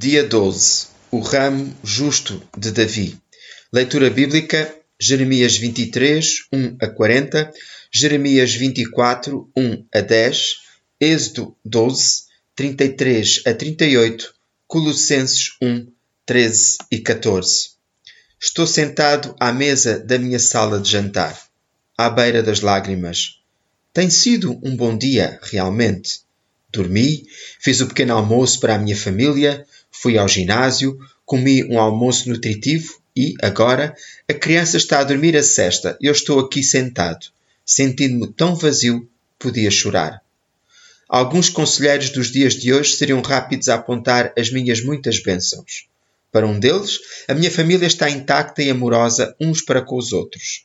Dia 12 O ramo justo de Davi. Leitura bíblica: Jeremias 23, 1 a 40, Jeremias 24, 1 a 10, Êxodo 12, 33 a 38, Colossenses 1, 13 e 14. Estou sentado à mesa da minha sala de jantar, à beira das lágrimas. Tem sido um bom dia, realmente. Dormi, fiz o pequeno almoço para a minha família, Fui ao ginásio, comi um almoço nutritivo e, agora, a criança está a dormir a cesta e eu estou aqui sentado, sentindo-me tão vazio, podia chorar. Alguns conselheiros dos dias de hoje seriam rápidos a apontar as minhas muitas bênçãos. Para um deles, a minha família está intacta e amorosa uns para com os outros.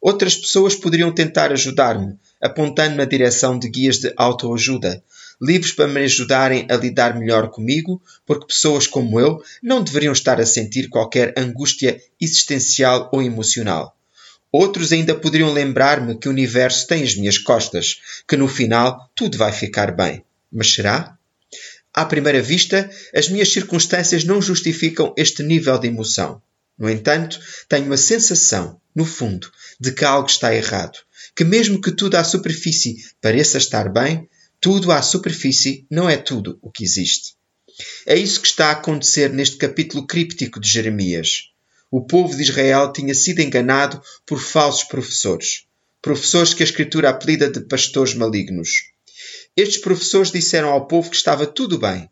Outras pessoas poderiam tentar ajudar-me, apontando na direção de guias de autoajuda, livres para me ajudarem a lidar melhor comigo, porque pessoas como eu não deveriam estar a sentir qualquer angústia existencial ou emocional. Outros ainda poderiam lembrar-me que o universo tem as minhas costas, que no final tudo vai ficar bem. Mas será? À primeira vista, as minhas circunstâncias não justificam este nível de emoção. No entanto, tenho a sensação, no fundo, de que algo está errado, que mesmo que tudo à superfície pareça estar bem, tudo à superfície não é tudo o que existe. É isso que está a acontecer neste capítulo críptico de Jeremias. O povo de Israel tinha sido enganado por falsos professores, professores que a Escritura apelida de pastores malignos. Estes professores disseram ao povo que estava tudo bem.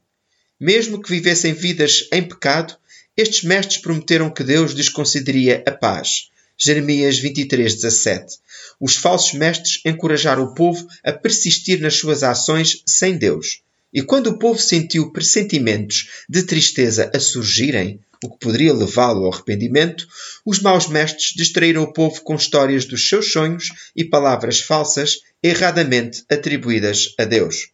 Mesmo que vivessem vidas em pecado, estes mestres prometeram que Deus lhes concederia a paz, Jeremias 23, 17. Os falsos mestres encorajaram o povo a persistir nas suas ações sem Deus. E quando o povo sentiu pressentimentos de tristeza a surgirem, o que poderia levá-lo ao arrependimento, os maus mestres distraíram o povo com histórias dos seus sonhos e palavras falsas erradamente atribuídas a Deus.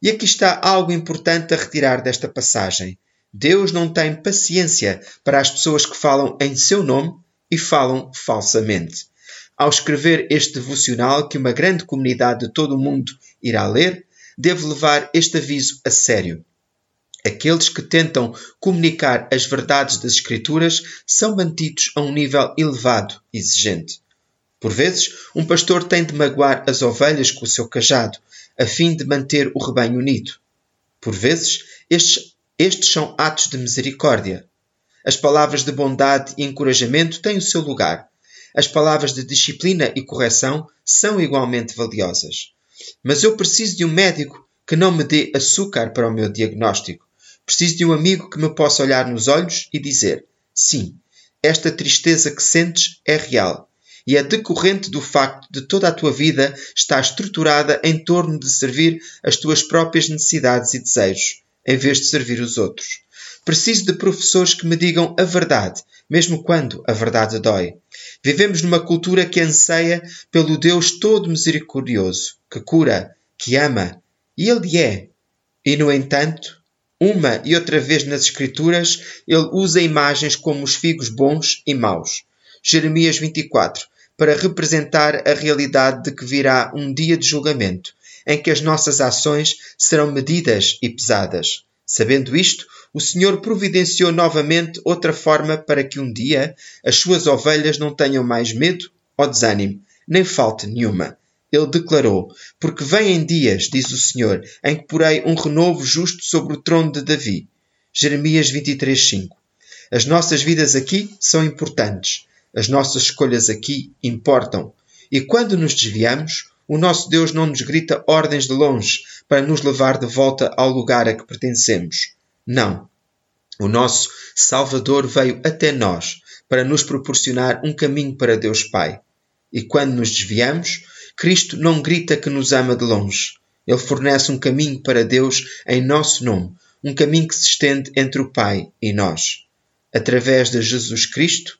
E aqui está algo importante a retirar desta passagem. Deus não tem paciência para as pessoas que falam em seu nome e falam falsamente. Ao escrever este devocional, que uma grande comunidade de todo o mundo irá ler, devo levar este aviso a sério. Aqueles que tentam comunicar as verdades das Escrituras são mantidos a um nível elevado e exigente. Por vezes, um pastor tem de magoar as ovelhas com o seu cajado, a fim de manter o rebanho unido. Por vezes, estes, estes são atos de misericórdia, as palavras de bondade e encorajamento têm o seu lugar. As palavras de disciplina e correção são igualmente valiosas. Mas eu preciso de um médico que não me dê açúcar para o meu diagnóstico. Preciso de um amigo que me possa olhar nos olhos e dizer: sim, esta tristeza que sentes é real e é decorrente do facto de toda a tua vida estar estruturada em torno de servir as tuas próprias necessidades e desejos, em vez de servir os outros. Preciso de professores que me digam a verdade, mesmo quando a verdade dói. Vivemos numa cultura que anseia pelo Deus todo misericordioso, que cura, que ama, e Ele é. E, no entanto, uma e outra vez nas Escrituras, ele usa imagens como os figos bons e maus. Jeremias 24, para representar a realidade de que virá um dia de julgamento, em que as nossas ações serão medidas e pesadas. Sabendo isto, o Senhor providenciou novamente outra forma para que um dia as suas ovelhas não tenham mais medo ou desânimo, nem falte nenhuma. Ele declarou: Porque vêm dias, diz o Senhor, em que porei um renovo justo sobre o trono de Davi. Jeremias 23:5. As nossas vidas aqui são importantes. As nossas escolhas aqui importam. E quando nos desviamos, o nosso Deus não nos grita ordens de longe para nos levar de volta ao lugar a que pertencemos. Não. O nosso Salvador veio até nós para nos proporcionar um caminho para Deus Pai. E quando nos desviamos, Cristo não grita que nos ama de longe. Ele fornece um caminho para Deus em nosso nome, um caminho que se estende entre o Pai e nós. Através de Jesus Cristo,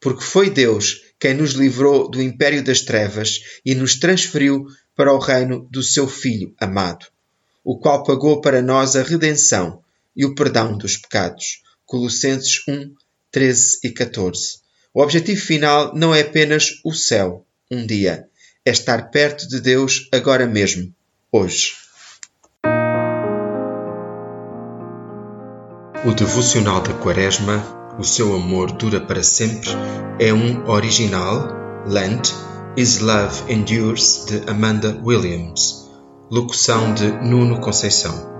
porque foi Deus quem nos livrou do império das trevas e nos transferiu para o reino do seu Filho amado, o qual pagou para nós a redenção e o perdão dos pecados. Colossenses 1, 13 e 14. O objetivo final não é apenas o céu, um dia, é estar perto de Deus agora mesmo, hoje. O devocional da Quaresma, O seu amor dura para sempre, é um original, Lent, Is Love Endures, de Amanda Williams. Locução de Nuno Conceição.